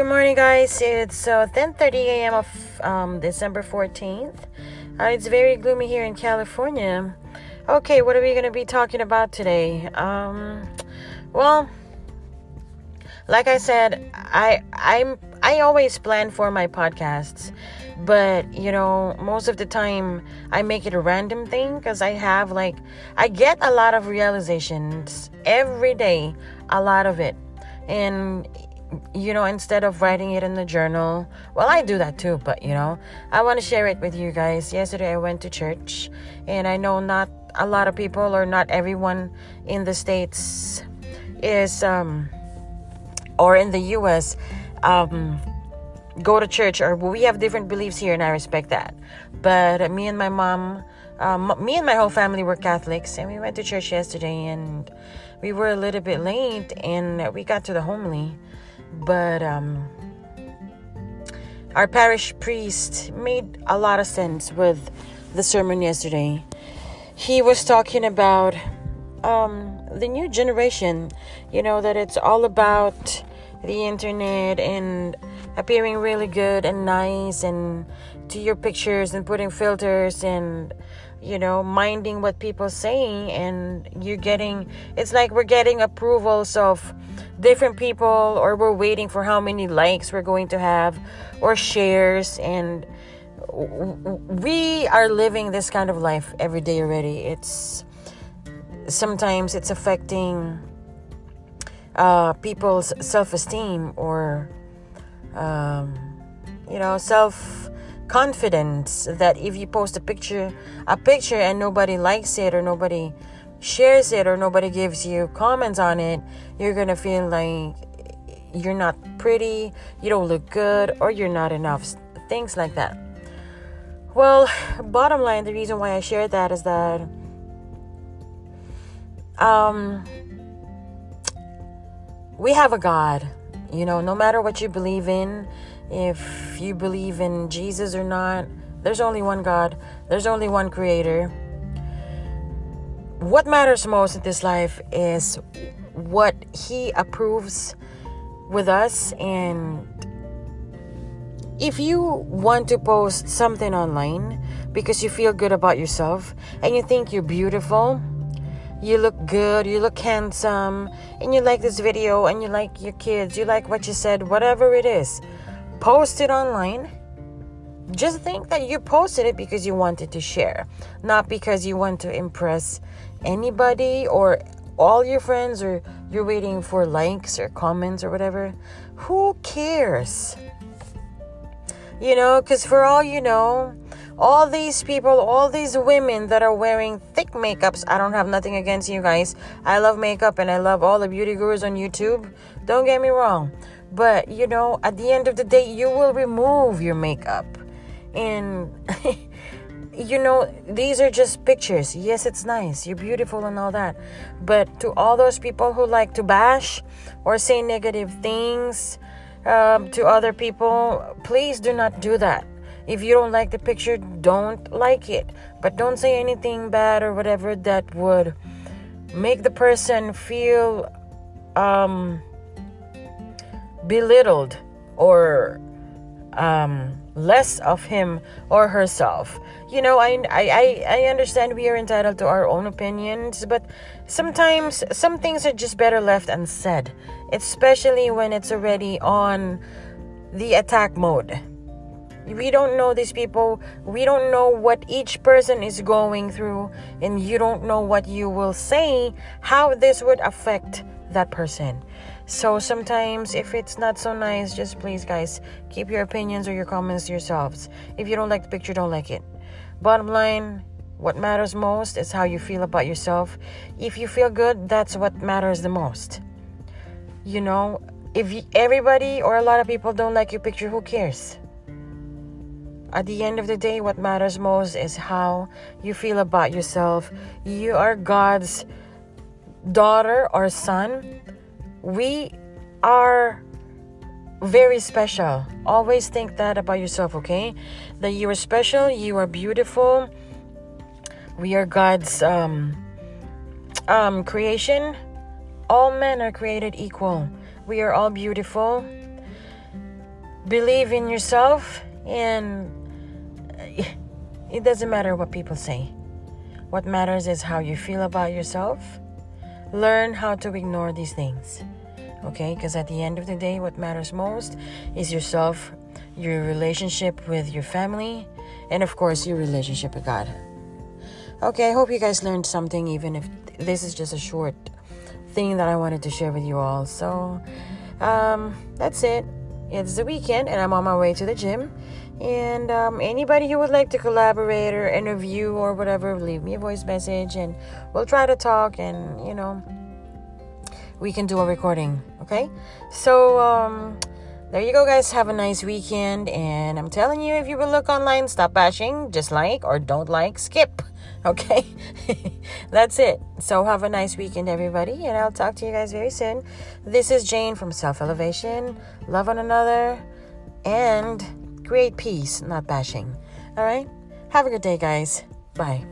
Good morning, guys. It's uh, 10:30 a.m. of um, December 14th. Uh, it's very gloomy here in California. Okay, what are we gonna be talking about today? Um, well, like I said, I I'm I always plan for my podcasts, but you know, most of the time I make it a random thing because I have like I get a lot of realizations every day, a lot of it, and you know, instead of writing it in the journal, well, I do that too, but you know, I want to share it with you guys. Yesterday I went to church, and I know not a lot of people or not everyone in the States is, um, or in the US, um, go to church, or we have different beliefs here, and I respect that. But me and my mom, um, me and my whole family were Catholics, and we went to church yesterday, and we were a little bit late, and we got to the homily but um, our parish priest made a lot of sense with the sermon yesterday. He was talking about um, the new generation, you know, that it's all about the internet and appearing really good and nice and to your pictures and putting filters and you know minding what people saying and you're getting it's like we're getting approvals of different people or we're waiting for how many likes we're going to have or shares and we are living this kind of life every day already. It's sometimes it's affecting uh, people's self-esteem or um, you know self confidence that if you post a picture a picture and nobody likes it or nobody shares it or nobody gives you comments on it you're gonna feel like you're not pretty you don't look good or you're not enough things like that. Well bottom line the reason why i shared that is that um we have a god you know no matter what you believe in if you believe in Jesus or not, there's only one God, there's only one creator. What matters most in this life is what He approves with us. And if you want to post something online because you feel good about yourself and you think you're beautiful, you look good, you look handsome, and you like this video, and you like your kids, you like what you said, whatever it is post it online, just think that you posted it because you wanted to share, not because you want to impress anybody or all your friends or you're waiting for likes or comments or whatever. Who cares? You know, because for all you know, all these people, all these women that are wearing thick makeups, I don't have nothing against you guys. I love makeup and I love all the beauty gurus on YouTube. Don't get me wrong. But you know, at the end of the day, you will remove your makeup. And you know, these are just pictures. Yes, it's nice. You're beautiful and all that. But to all those people who like to bash or say negative things um, to other people, please do not do that. If you don't like the picture, don't like it. But don't say anything bad or whatever that would make the person feel um, belittled or um, less of him or herself. You know, I, I, I understand we are entitled to our own opinions, but sometimes some things are just better left unsaid, especially when it's already on the attack mode. We don't know these people. We don't know what each person is going through, and you don't know what you will say, how this would affect that person. So sometimes, if it's not so nice, just please, guys, keep your opinions or your comments to yourselves. If you don't like the picture, don't like it. Bottom line, what matters most is how you feel about yourself. If you feel good, that's what matters the most. You know, if everybody or a lot of people don't like your picture, who cares? At the end of the day, what matters most is how you feel about yourself. You are God's daughter or son we are very special. Always think that about yourself, okay? That you are special, you are beautiful. We are God's um, um, creation. All men are created equal. We are all beautiful. believe in yourself and it doesn't matter what people say. What matters is how you feel about yourself. Learn how to ignore these things. Okay? Because at the end of the day, what matters most is yourself, your relationship with your family, and of course, your relationship with God. Okay, I hope you guys learned something, even if this is just a short thing that I wanted to share with you all. So, um, that's it. It's the weekend, and I'm on my way to the gym. And um, anybody who would like to collaborate or interview or whatever, leave me a voice message, and we'll try to talk. And you know, we can do a recording. Okay, so um, there you go, guys. Have a nice weekend. And I'm telling you, if you will look online, stop bashing, just like or don't like, skip. Okay, that's it. So have a nice weekend, everybody, and I'll talk to you guys very soon. This is Jane from Self Elevation. Love one another and create peace, not bashing. All right, have a good day, guys. Bye.